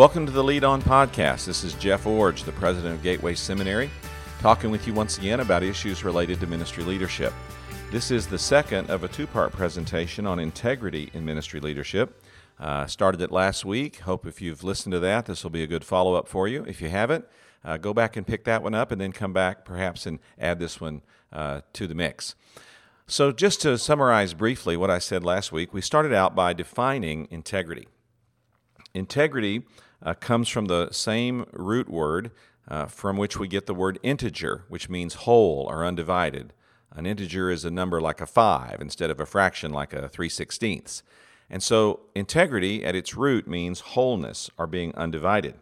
Welcome to the Lead On Podcast. This is Jeff Iorg, the president of Gateway Seminary, talking with you once again about issues related to ministry leadership. This is the second of a two part presentation on integrity in ministry leadership. Uh, started it last week. Hope if you've listened to that, this will be a good follow up for you. If you haven't, uh, go back and pick that one up and then come back perhaps and add this one uh, to the mix. So, just to summarize briefly what I said last week, we started out by defining integrity. Integrity uh, comes from the same root word uh, from which we get the word integer, which means whole or undivided. An integer is a number like a 5 instead of a fraction like a 3 sixteenths. And so integrity at its root means wholeness or being undivided.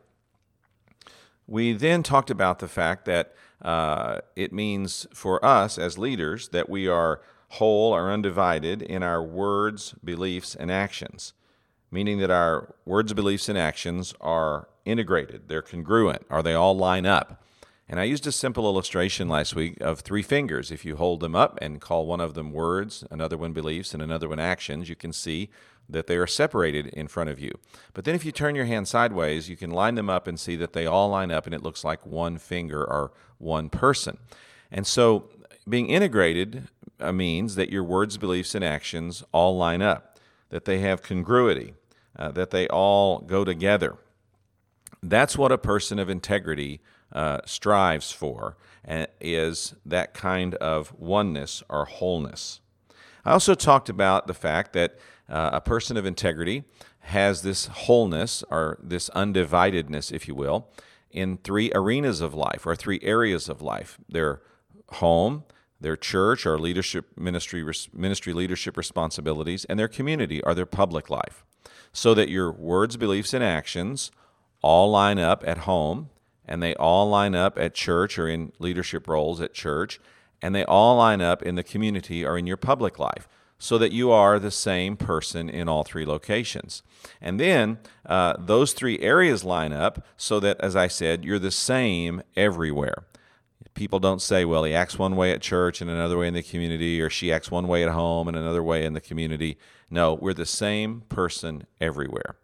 We then talked about the fact that uh, it means for us as leaders that we are whole or undivided in our words, beliefs, and actions meaning that our words, beliefs, and actions are integrated, they're congruent, or they all line up. And I used a simple illustration last week of three fingers. If you hold them up and call one of them words, another one beliefs, and another one actions, you can see that they are separated in front of you. But then if you turn your hand sideways, you can line them up and see that they all line up and it looks like one finger or one person. And so being integrated uh, means that your words, beliefs, and actions all line up, that they have congruity, uh, that they all go together. That's what a person of integrity uh, strives for, and is that kind of oneness or wholeness. I also talked about the fact that uh, a person of integrity has this wholeness or this undividedness, if you will, in three arenas of life or three areas of life their home, their church or leadership ministry ministry leadership responsibilities and their community or their public life so that your words, beliefs, and actions all line up at home and they all line up at church or in leadership roles at church and they all line up in the community or in your public life so that you are the same person in all three locations. And then uh, those three areas line up so that, as I said, you're the same everywhere. People don't say, well, he acts one way at church and another way in the community, or she acts one way at home and another way in the community. No, we're the same person everywhere.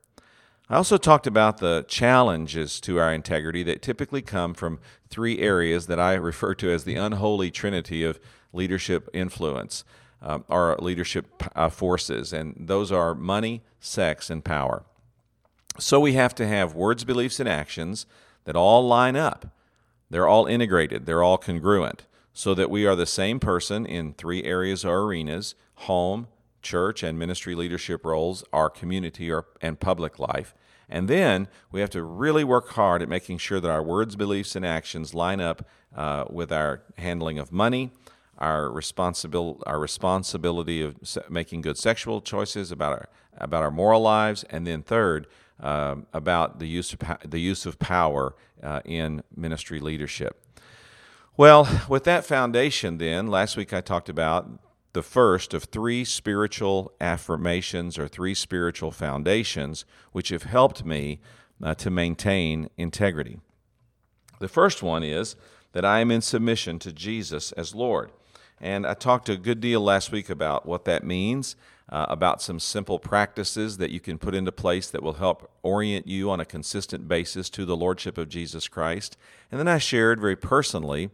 I also talked about the challenges to our integrity that typically come from three areas that I refer to as the unholy trinity of leadership influence um, or leadership uh, forces, and those are money, sex, and power. So we have to have words, beliefs, and actions that all line up. They're all integrated, they're all congruent, so that we are the same person in three areas or arenas home, church and ministry leadership roles, our community or, and public life. And then we have to really work hard at making sure that our words, beliefs, and actions line up uh, with our handling of money, our, responsibil- our responsibility of se- making good sexual choices, about our, about our moral lives, and then third, uh, about the use of, the use of power uh, in ministry leadership. Well, with that foundation, then, last week I talked about the first of three spiritual affirmations or three spiritual foundations which have helped me uh, to maintain integrity. The first one is that I am in submission to Jesus as Lord. And I talked a good deal last week about what that means, uh, about some simple practices that you can put into place that will help orient you on a consistent basis to the Lordship of Jesus Christ. And then I shared very personally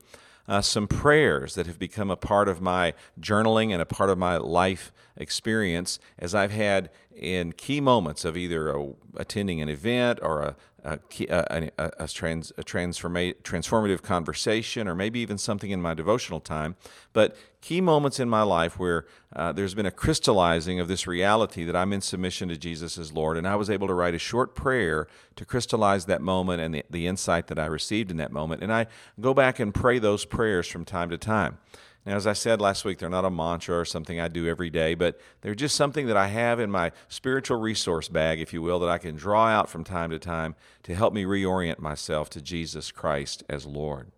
uh, some prayers that have become a part of my journaling and a part of my life experience as I've had in key moments of either a, attending an event or a, a, a, a, trans, transforma- transformative conversation, or maybe even something in my devotional time. But key moments in my life where uh, there's been a crystallizing of this reality that I'm in submission to Jesus as Lord. And I was able to write a short prayer to crystallize that moment and the, the insight that I received in that moment. And I go back and pray those prayers from time to time. Now, as I said last week, they're not a mantra or something I do every day, but they're just something that I have in my spiritual resource bag, if you will, that I can draw out from time to time to help me reorient myself to Jesus Christ as Lord.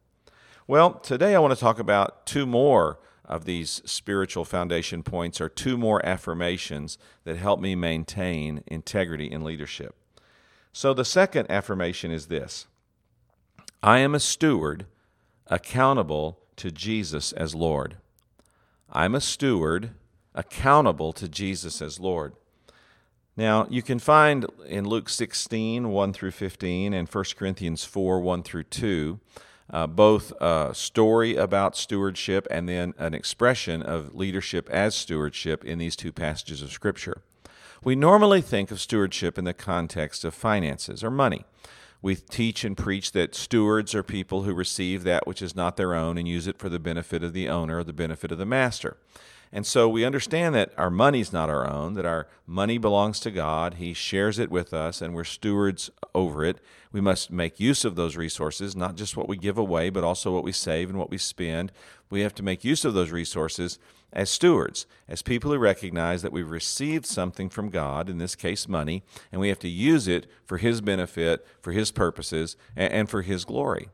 Well, today I want to talk about two more of these spiritual foundation points, or two more affirmations that help me maintain integrity in leadership. So, the second affirmation is this I am a steward accountable to Jesus as Lord. I'm a steward accountable to Jesus as Lord. Now, you can find in Luke 16, 1 through 15, and 1 Corinthians 4, 1 through 2, uh, both a story about stewardship and then an expression of leadership as stewardship in these two passages of Scripture. We normally think of stewardship in the context of finances or money. We teach and preach that stewards are people who receive that which is not their own and use it for the benefit of the owner or the benefit of the master. And so we understand that our money's not our own, that our money belongs to God. He shares it with us, and we're stewards over it. We must make use of those resources, not just what we give away, but also what we save and what we spend. We have to make use of those resources as stewards, as people who recognize that we've received something from God, in this case, money, and we have to use it for His benefit, for His purposes, and, for His glory.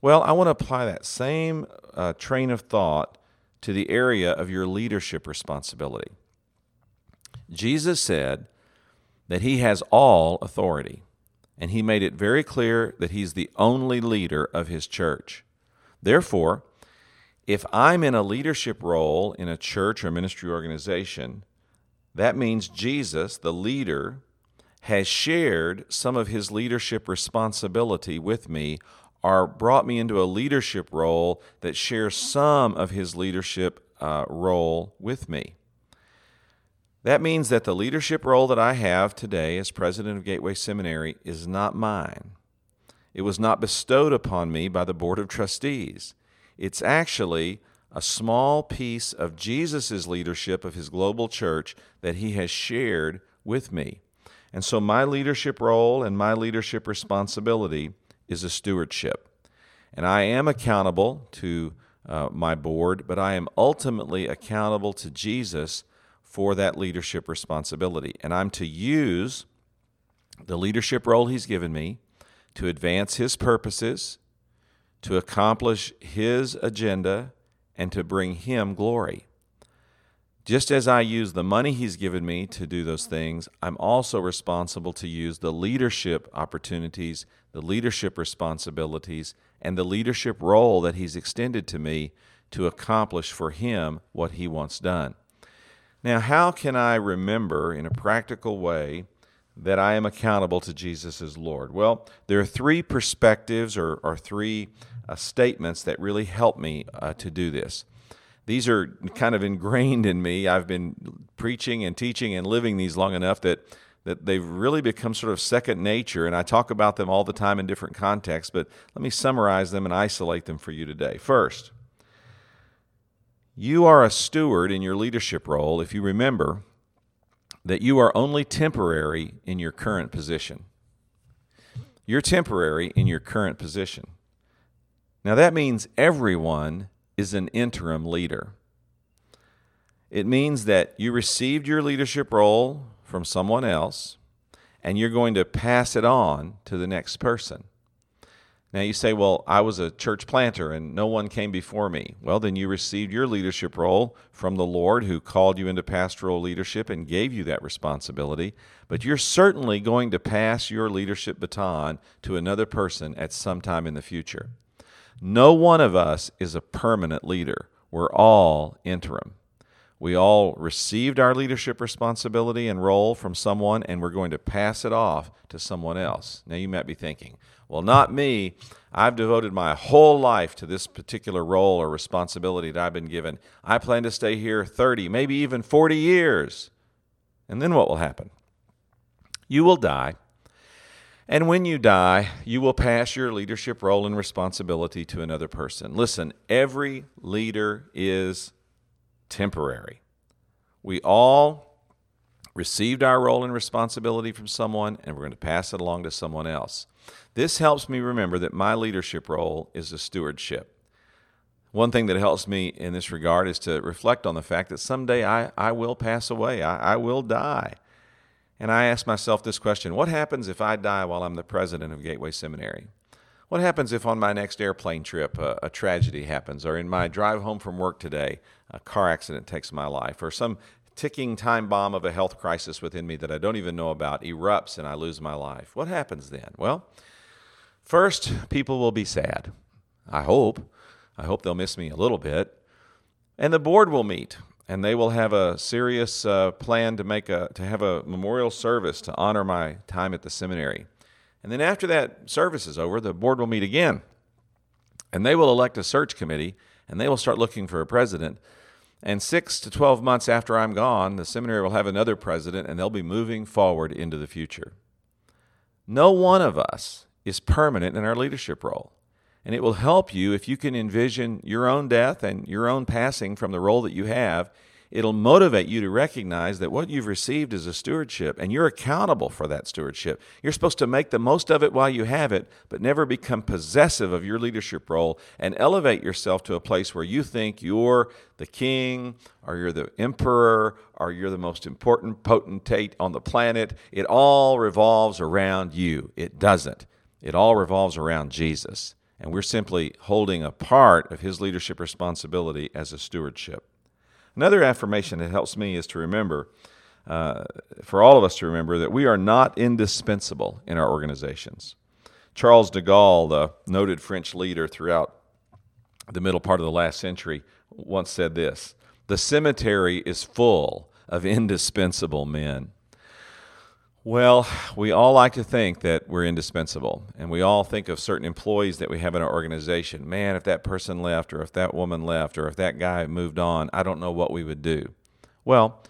Well, I want to apply that same uh, train of thought to the area of your leadership responsibility. Jesus said that he has all authority, and he made it very clear that he's the only leader of his church. Therefore, if I'm in a leadership role in a church or ministry organization, that means Jesus, the leader, has shared some of his leadership responsibility with me or brought me into a leadership role that shares some of his leadership uh, role with me. That means that the leadership role that I have today as president of Gateway Seminary is not mine. It was not bestowed upon me by the Board of Trustees. It's actually a small piece of Jesus' leadership of his global church that he has shared with me. And so my leadership role and my leadership responsibility is a stewardship. And I am accountable to uh, my board, but I am ultimately accountable to Jesus for that leadership responsibility. And I'm to use the leadership role He's given me to advance His purposes, to accomplish His agenda, and to bring Him glory. Just as I use the money He's given me to do those things, I'm also responsible to use the leadership opportunities, the leadership responsibilities, and the leadership role that He's extended to me to accomplish for Him what He wants done. Now, how can I remember in a practical way that I am accountable to Jesus as Lord? Well, there are three perspectives or, or three uh, statements that really help me uh, to do this these are kind of ingrained in me. I've been preaching and teaching and living these long enough that that they've really become sort of second nature, and I talk about them all the time in different contexts, but let me summarize them and isolate them for you today. First, you are a steward in your leadership role if you remember that you are only temporary in your current position. You're temporary in your current position. Now, that means everyone is an interim leader. It means that you received your leadership role from someone else and you're going to pass it on to the next person. Now you say, well, I was a church planter and no one came before me. Well, then you received your leadership role from the Lord who called you into pastoral leadership and gave you that responsibility. But you're certainly going to pass your leadership baton to another person at some time in the future. No one of us is a permanent leader. We're all interim. We all received our leadership responsibility and role from someone, and we're going to pass it off to someone else. Now, you might be thinking, well, not me. I've devoted my whole life to this particular role or responsibility that I've been given. I plan to stay here 30, maybe even 40 years. And then what will happen? You will die and when you die, you will pass your leadership role and responsibility to another person. Listen, every leader is temporary. We all received our role and responsibility from someone, and we're going to pass it along to someone else. This helps me remember that my leadership role is a stewardship. One thing that helps me in this regard is to reflect on the fact that someday I, I will pass away, I, I will die. And I ask myself this question What happens if I die while I'm the president of Gateway Seminary? What happens if on my next airplane trip a, a, tragedy happens, or in my drive home from work today, a car accident takes my life, or some ticking time bomb of a health crisis within me that I don't even know about erupts and I lose my life? What happens then? Well, first, people will be sad. I hope. I hope they'll miss me a little bit. And the board will meet and they will have a serious uh, plan to make a to have a memorial service to honor my time at the seminary. And then after that service is over, the board will meet again, and they will elect a search committee, and they will start looking for a president. And six to 12 months after I'm gone, the seminary will have another president, and they'll be moving forward into the future. No one of us is permanent in our leadership role. And it will help you if you can envision your own death and your own passing from the role that you have. It'll motivate you to recognize that what you've received is a stewardship and you're accountable for that stewardship. You're supposed to make the most of it while you have it, but never become possessive of your leadership role and elevate yourself to a place where you think you're the king or you're the emperor or you're the most important potentate on the planet. It all revolves around you. It doesn't. It all revolves around Jesus and we're simply holding a part of his leadership responsibility as a stewardship. Another affirmation that helps me is to remember, uh, for all of us to remember, that we are not indispensable in our organizations. Charles de Gaulle, the noted French leader throughout the middle part of the last century, once said this The cemetery is full of indispensable men. Well, we all like to think that we're indispensable, and we all think of certain employees that we have in our organization. Man, if that person left, or if that woman left, or if that guy moved on, I don't know what we would do. Well,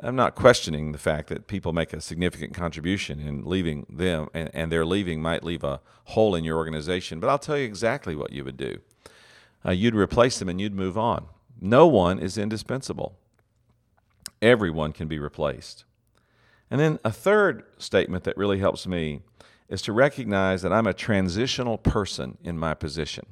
I'm not questioning the fact that people make a significant contribution in leaving them, and, and their leaving might leave a hole in your organization, but I'll tell you exactly what you would do. Uh, you'd replace them and you'd move on. No one is indispensable, everyone can be replaced. And then a third statement that really helps me is to recognize that I'm a transitional person in my position.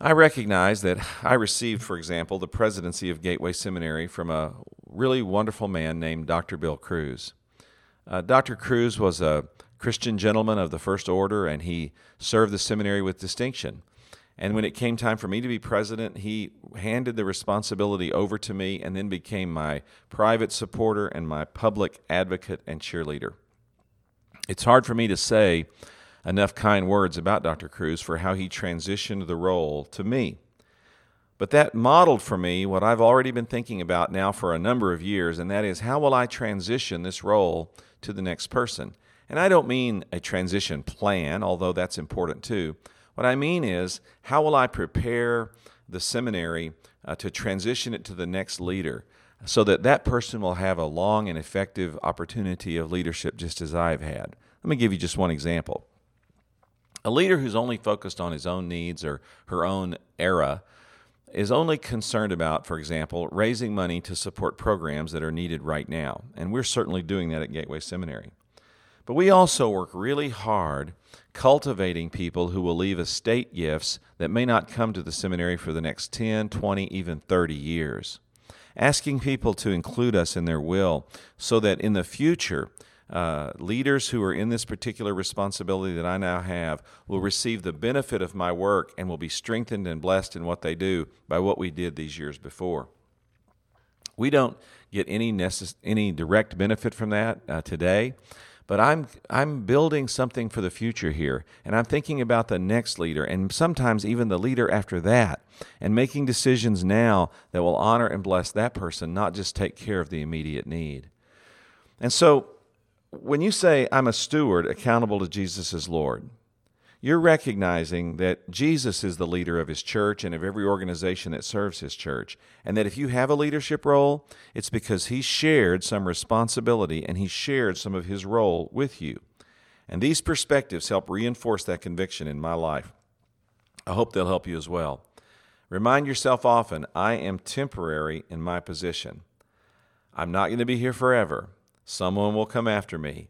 I recognize that I received, for example, the presidency of Gateway Seminary from a really wonderful man named Dr. Bill Crews. Uh, Dr. Crews was a Christian gentleman of the First Order, and he served the seminary with distinction. And when it came time for me to be president, he handed the responsibility over to me and then became my private supporter and my public advocate and cheerleader. It's hard for me to say enough kind words about Dr. Crews for how he transitioned the role to me. But that modeled for me what I've already been thinking about now for a number of years, and that is how will I transition this role to the next person? And I don't mean a transition plan, although that's important too. What I mean is, how will I prepare the seminary uh, to transition it to the next leader so that that person will have a long and effective opportunity of leadership just as I've had? Let me give you just one example. A leader who's only focused on his own needs or her own era is only concerned about, for example, raising money to support programs that are needed right now. And we're certainly doing that at Gateway Seminary. But we also work really hard cultivating people who will leave estate gifts that may not come to the seminary for the next 10, 20, even 30 years. Asking people to include us in their will so that in the future, uh, leaders who are in this particular responsibility that I now have will receive the benefit of my work and will be strengthened and blessed in what they do by what we did these years before. We don't get any, necess- any direct benefit from that uh, today but I'm I'm building something for the future here and I'm thinking about the next leader and sometimes even the leader after that and making decisions now that will honor and bless that person not just take care of the immediate need. And so when you say I'm a steward accountable to Jesus as Lord, you're recognizing that Jesus is the leader of his church and of every organization that serves his church. And that if you have a leadership role, it's because he shared some responsibility and he shared some of his role with you. And these perspectives help reinforce that conviction in my life. I hope they'll help you as well. Remind yourself often I am temporary in my position. I'm not going to be here forever. Someone will come after me.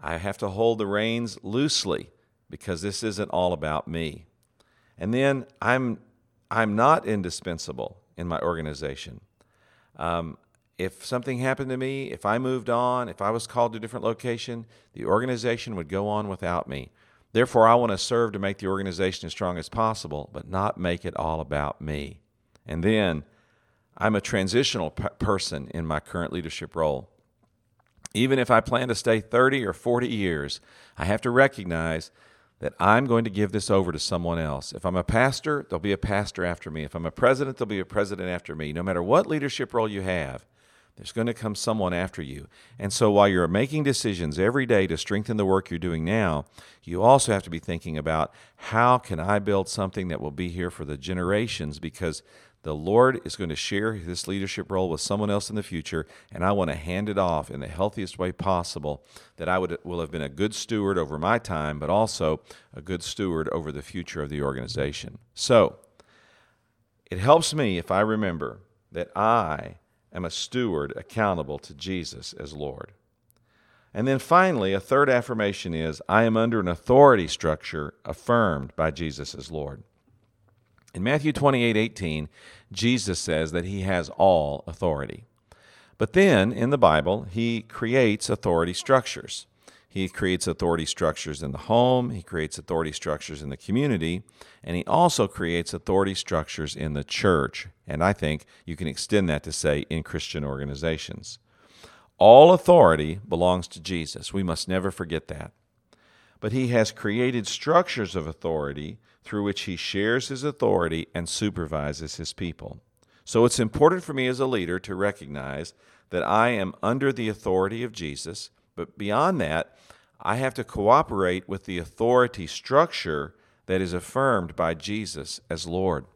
I have to hold the reins loosely because this isn't all about me. And then I'm I'm not indispensable in my organization. Um, if something happened to me, if I moved on, if I was called to a different location, the organization would go on without me. Therefore, I want to serve to make the organization as strong as possible, but not make it all about me. And then I'm a transitional p- person in my current leadership role. Even if I plan to stay 30 or 40 years, I have to recognize that I'm going to give this over to someone else. If I'm a pastor, there'll be a pastor after me. If I'm a president, there'll be a president after me. No matter what leadership role you have, there's going to come someone after you. And so while you're making decisions every day to strengthen the work you're doing now, you also have to be thinking about how can I build something that will be here for the generations because the Lord is going to share this leadership role with someone else in the future, and I want to hand it off in the healthiest way possible that I would, will have been a good steward over my time, but also a good steward over the future of the organization. So, it helps me if I remember that I am a steward accountable to Jesus as Lord. And then finally, a third affirmation is I am under an authority structure affirmed by Jesus as Lord. In Matthew 28 18, Jesus says that he has all authority. But then in the Bible, he creates authority structures. He creates authority structures in the home, he creates authority structures in the community, and he also creates authority structures in the church. And I think you can extend that to say in Christian organizations. All authority belongs to Jesus. We must never forget that. But he has created structures of authority through which he shares his authority and supervises his people. So it's important for me as a leader to recognize that I am under the authority of Jesus, but beyond that, I have to cooperate with the authority structure that is affirmed by Jesus as Lord.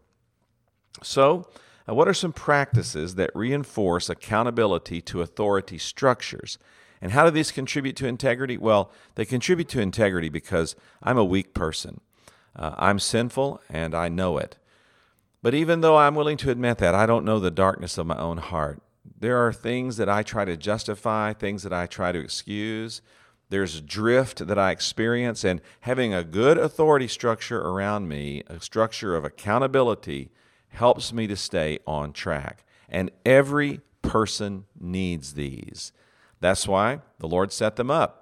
So, what are some practices that reinforce accountability to authority structures? And how do these contribute to integrity? Well, they contribute to integrity because I'm a weak person. Uh, I'm sinful and I know it. But even though I'm willing to admit that, I don't know the darkness of my own heart. There are things that I try to justify, things that I try to excuse. There's drift that I experience, and having a good authority structure around me, a structure of accountability, helps me to stay on track. And every person needs these. That's why the Lord set them up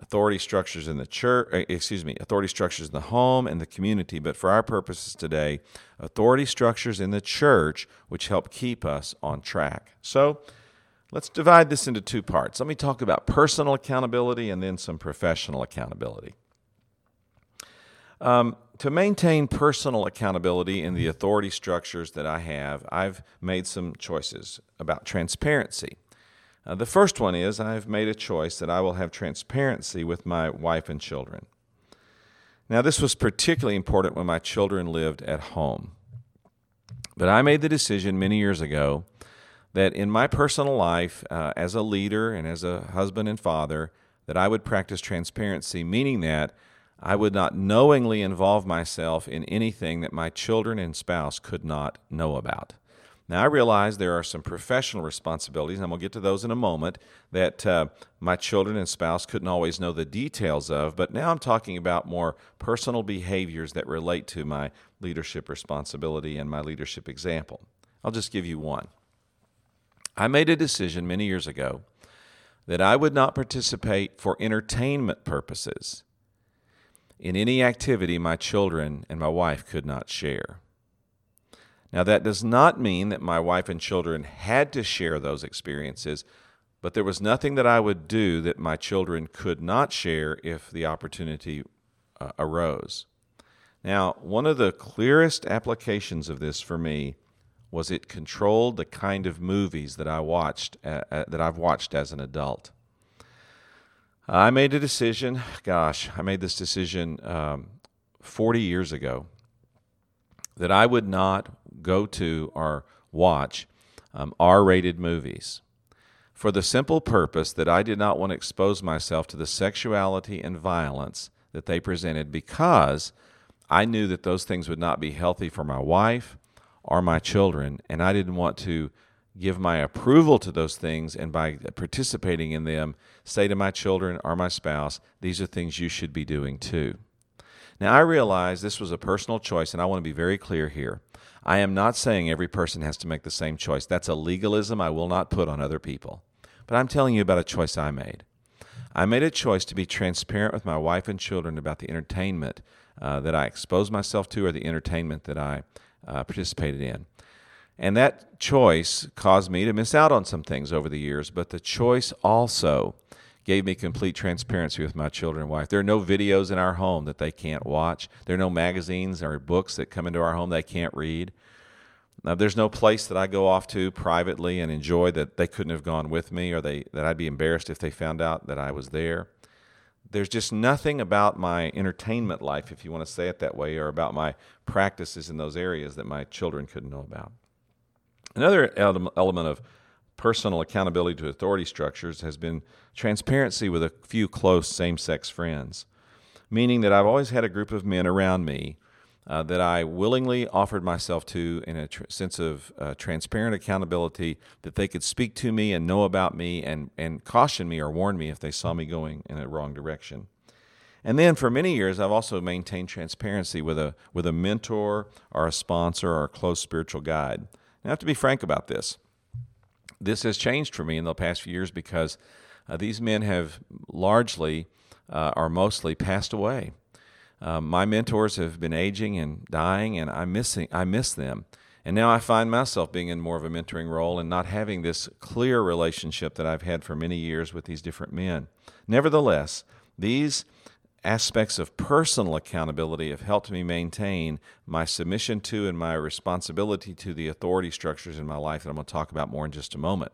authority structures in the church, uh, excuse me, authority structures in the home and the community, but for our purposes today, authority structures in the church which help keep us on track. So let's divide this into two parts. Let me talk about personal accountability and then some professional accountability. Um, to maintain personal accountability in the authority structures that I have, I've made some choices about transparency. Uh, the first one is I've made a choice that I will have transparency with my wife and children. Now, this was particularly important when my children lived at home. But I made the decision many years ago that in my personal life, uh, as a leader and as a husband and father, that I would practice transparency, meaning that I would not knowingly involve myself in anything that my children and spouse could not know about. Now, I realize there are some professional responsibilities, and I'm going to get to those in a moment, that uh, my children and spouse couldn't always know the details of, but now I'm talking about more personal behaviors that relate to my leadership responsibility and my leadership example. I'll just give you one. I made a decision many years ago that I would not participate for entertainment purposes in any activity my children and my wife could not share. Now, that does not mean that my wife and children had to share those experiences, but there was nothing that I would do that my children could not share if the opportunity uh, arose. Now, one of the clearest applications of this for me was it controlled the kind of movies that I watched uh, uh, that I've watched as an adult. I made a decision. Gosh, I made this decision um, 40 years ago that I would not go to or watch um, R rated movies for the simple purpose that I did not want to expose myself to the sexuality and violence that they presented because I knew that those things would not be healthy for my wife or my children, and I didn't want to give my approval to those things and by participating in them say to my children or my spouse, these are things you should be doing too. Now, I realize this was a personal choice, and I want to be very clear here. I am not saying every person has to make the same choice. That's a legalism I will not put on other people. But I'm telling you about a choice I made. I made a choice to be transparent with my wife and children about the entertainment uh, that I exposed myself to or the entertainment that I uh, participated in. And that choice caused me to miss out on some things over the years, but the choice also gave me complete transparency with my children and wife. There are no videos in our home that they can't watch. There are no magazines or books that come into our home they can't read. Now, there's no place that I go off to privately and enjoy that they couldn't have gone with me or they, that I'd be embarrassed if they found out that I was there. There's just nothing about my entertainment life, if you want to say it that way, or about my practices in those areas that my children couldn't know about. Another element of personal accountability to authority structures has been transparency with a few close same sex friends, meaning that I've always had a group of men around me uh, that I willingly offered myself to in a tr- sense of uh, transparent accountability that they could speak to me and know about me and, and caution me or warn me if they saw me going in a wrong direction. And then for many years, I've also maintained transparency with a, with a mentor or a sponsor or a close spiritual guide. And I have to be frank about this. This has changed for me in the past few years because uh, these men have largely uh, or mostly passed away. Um, my mentors have been aging and dying, and I missing I miss them. And now I find myself being in more of a mentoring role and not having this clear relationship that I've had for many years with these different men. Nevertheless, these aspects of personal accountability have helped me maintain my submission to and my responsibility to the authority structures in my life that I'm going to talk about more in just a moment.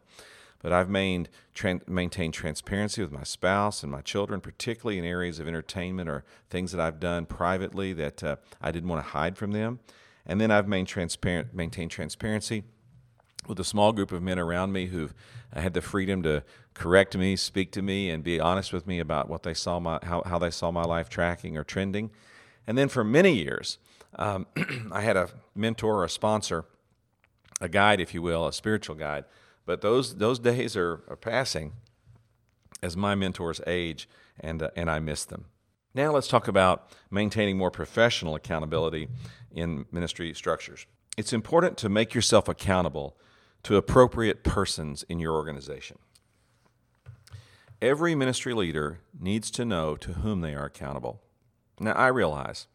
But I've maintained, maintained transparency with my spouse and my children, particularly in areas of entertainment or things that I've done privately that uh, I didn't want to hide from them. And then I've transparent, maintained transparency with a small group of men around me who've had the freedom to correct me, speak to me, and be honest with me about what they saw my how, how they saw my life tracking or trending. And then for many years, um, I had a mentor or a sponsor, a guide, if you will, a spiritual guide, but those those days are, are passing as my mentors age, and uh, and I miss them. Now let's talk about maintaining more professional accountability in ministry structures. It's important to make yourself accountable to appropriate persons in your organization. Every ministry leader needs to know to whom they are accountable. Now, I realize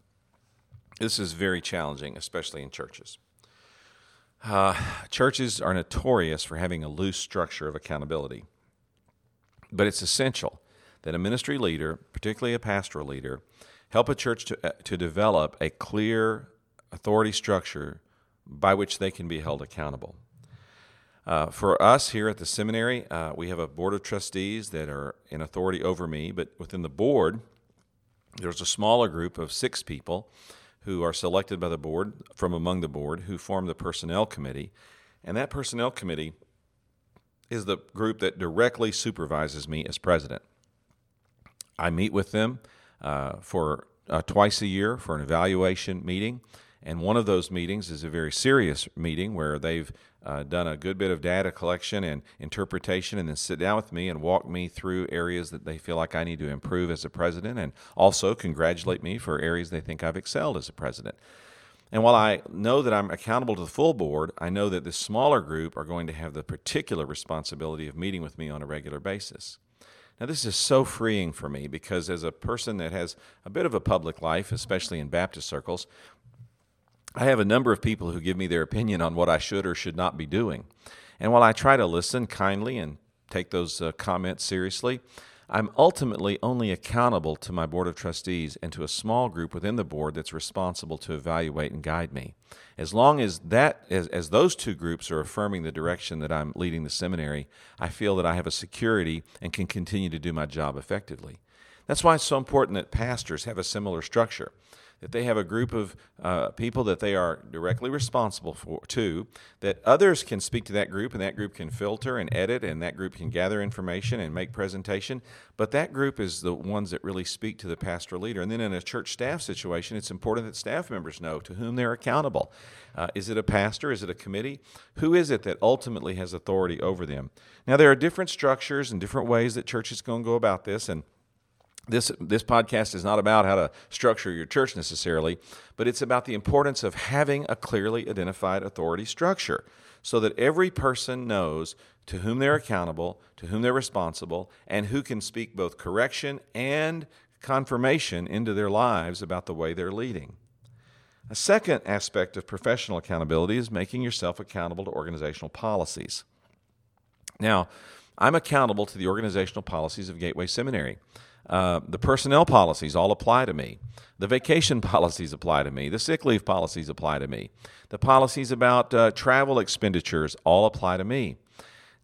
this is very challenging, especially in churches. Uh, churches are notorious for having a loose structure of accountability, but it's essential that a ministry leader, particularly a pastoral leader, help a church to, uh, to develop a clear authority structure by which they can be held accountable. Uh, for us here at the seminary, uh, we have a board of trustees that are in authority over me, but within the board, there's a smaller group of six people who are selected by the board from among the board who form the personnel committee. And that personnel committee is the group that directly supervises me as president. I meet with them uh, for uh, twice a year for an evaluation meeting. And one of those meetings is a very serious meeting where they've uh, done a good bit of data collection and interpretation, and then sit down with me and walk me through areas that they feel like I need to improve as a president, and also congratulate me for areas they think I've excelled as a president. And while I know that I'm accountable to the full board, I know that this smaller group are going to have the particular responsibility of meeting with me on a regular basis. Now, this is so freeing for me because, as a person that has a bit of a public life, especially in Baptist circles, I have a number of people who give me their opinion on what I should or should not be doing. And while I try to listen kindly and take those uh, comments seriously, I'm ultimately only accountable to my board of trustees and to a small group within the board that's responsible to evaluate and guide me. As long as that as, as those two groups are affirming the direction that I'm leading the seminary, I feel that I have a security and can continue to do my job effectively. That's why it's so important that pastors have a similar structure that they have a group of uh, people that they are directly responsible for to that others can speak to that group and that group can filter and edit and that group can gather information and make presentation. But that group is the ones that really speak to the pastoral leader. And then in a church staff situation it's important that staff members know to whom they're accountable. Uh, is it a pastor? Is it a committee? Who is it that ultimately has authority over them? Now there are different structures and different ways that churches going to go about this and this this podcast is not about how to structure your church necessarily, but it's about the importance of having a clearly identified authority structure so that every person knows to whom they're accountable, to whom they're responsible, and who can speak both correction and confirmation into their lives about the way they're leading. A second aspect of professional accountability is making yourself accountable to organizational policies. Now, I'm accountable to the organizational policies of Gateway Seminary. Uh, the personnel policies all apply to me. The vacation policies apply to me. The sick leave policies apply to me. The policies about uh, travel expenditures all apply to me.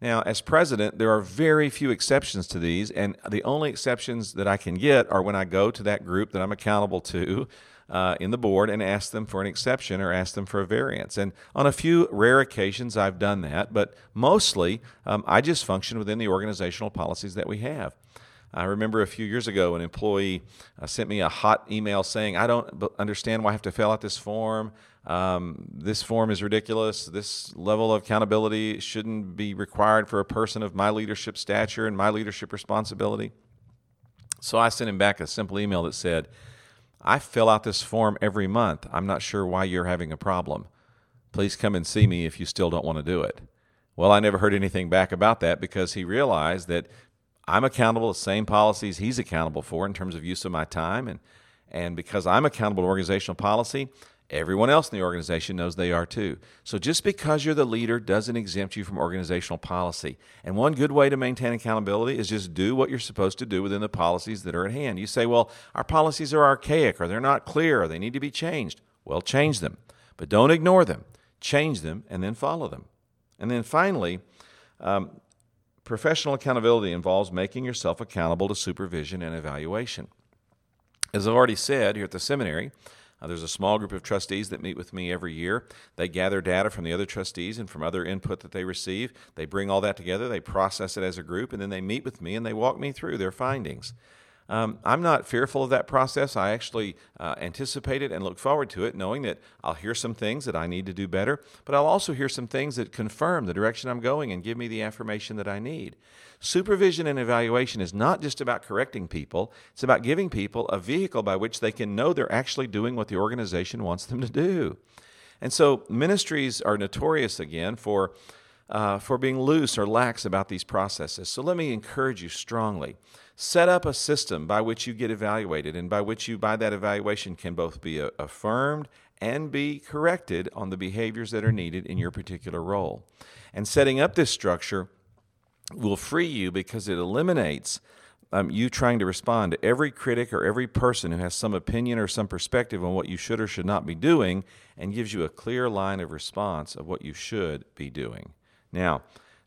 Now, as president, there are very few exceptions to these, and the only exceptions that I can get are when I go to that group that I'm accountable to uh, in the board and ask them for an exception or ask them for a variance. And on a few rare occasions, I've done that, but mostly um, I just function within the organizational policies that we have. I remember a few years ago, an employee uh, sent me a hot email saying, I don't understand why I have to fill out this form. Um, this form is ridiculous. This level of accountability shouldn't be required for a person of my leadership stature and my leadership responsibility. So I sent him back a simple email that said, I fill out this form every month. I'm not sure why you're having a problem. Please come and see me if you still don't want to do it. Well, I never heard anything back about that because he realized that I'm accountable the same policies he's accountable for in terms of use of my time and and because I'm accountable to organizational policy, Everyone else in the organization knows they are too. So just because you're the leader doesn't exempt you from organizational policy. And one good way to maintain accountability is just do what you're supposed to do within the policies that are at hand. You say, well, our policies are archaic or they're not clear or they need to be changed. Well, change them, but don't ignore them. Change them and then follow them. And then finally, um, professional accountability involves making yourself accountable to supervision and evaluation. As I've already said here at the seminary, uh, there's a small group of trustees that meet with me every year. They gather data from the other trustees and from other input that they receive. They bring all that together, they process it as a group, and then they meet with me and they walk me through their findings. Um, I'm not fearful of that process. I actually uh, anticipate it and look forward to it, knowing that I'll hear some things that I need to do better, but I'll also hear some things that confirm the direction I'm going and give me the affirmation that I need. Supervision and evaluation is not just about correcting people, it's about giving people a vehicle by which they can know they're actually doing what the organization wants them to do. And so ministries are notorious again for. Uh, for being loose or lax about these processes. So let me encourage you strongly. Set up a system by which you get evaluated and by which you, by that evaluation, can both be affirmed and be corrected on the behaviors that are needed in your particular role. And setting up this structure will free you because it eliminates um, you trying to respond to every critic or every person who has some opinion or some perspective on what you should or should not be doing and gives you a clear line of response of what you should be doing. Now,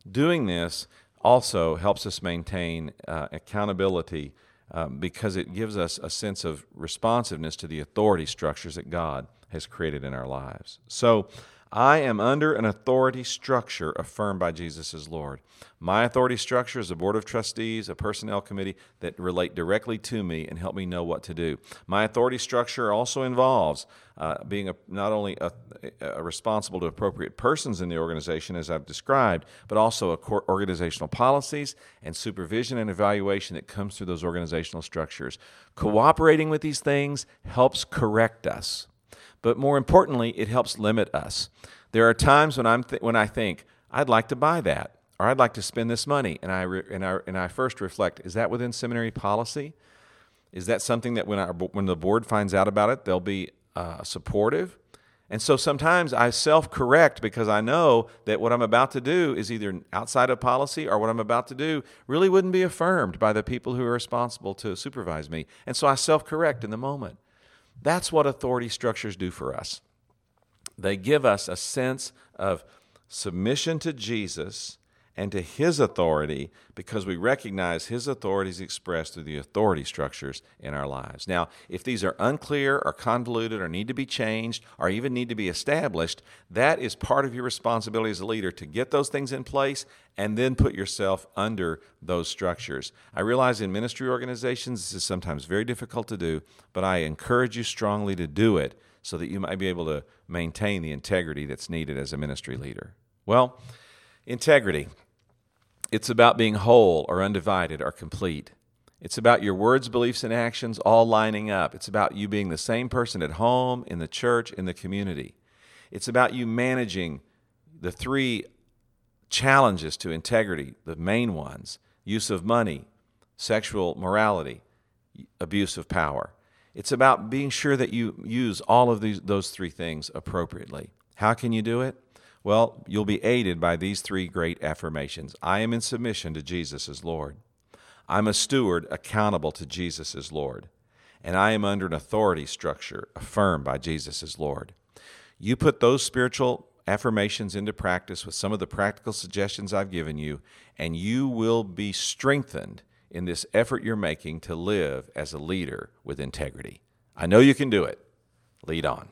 doing this also helps us maintain uh, accountability um, because it gives us a sense of responsiveness to the authority structures that God has created in our lives. So, I am under an authority structure affirmed by Jesus as Lord. My authority structure is a board of trustees, a personnel committee that relate directly to me and help me know what to do. My authority structure also involves uh, being a, not only a, a responsible to appropriate persons in the organization, as I've described, but also organizational policies and supervision and evaluation that comes through those organizational structures. Cooperating with these things helps correct us but more importantly, it helps limit us. There are times when, I'm th- when I think, I'd like to buy that, or I'd like to spend this money, and I, re- and, I, and I first reflect, is that within seminary policy? Is that something that when, I, when the board finds out about it, they'll be uh, supportive? And so sometimes I self correct because I know that what I'm about to do is either outside of policy or what I'm about to do really wouldn't be affirmed by the people who are responsible to supervise me. And so I self correct in the moment. That's what authority structures do for us. They give us a sense of submission to Jesus and to his authority because we recognize his authority is expressed through the authority structures in our lives. Now, if these are unclear or convoluted or need to be changed or even need to be established, that is part of your responsibility as a leader to get those things in place and then put yourself under those structures. I realize in ministry organizations this is sometimes very difficult to do, but I encourage you strongly to do it so that you might be able to maintain the integrity that's needed as a ministry leader. Well, integrity. It's about being whole or undivided or complete. It's about your words, beliefs, and actions all lining up. It's about you being the same person at home, in the church, in the community. It's about you managing the three challenges to integrity, the main ones use of money, sexual morality, abuse of power. It's about being sure that you use all of these, those three things appropriately. How can you do it? Well, you'll be aided by these three great affirmations I am in submission to Jesus as Lord. I'm a steward accountable to Jesus as Lord. And I am under an authority structure affirmed by Jesus as Lord. You put those spiritual affirmations into practice with some of the practical suggestions I've given you, and you will be strengthened in this effort you're making to live as a leader with integrity. I know you can do it. Lead on.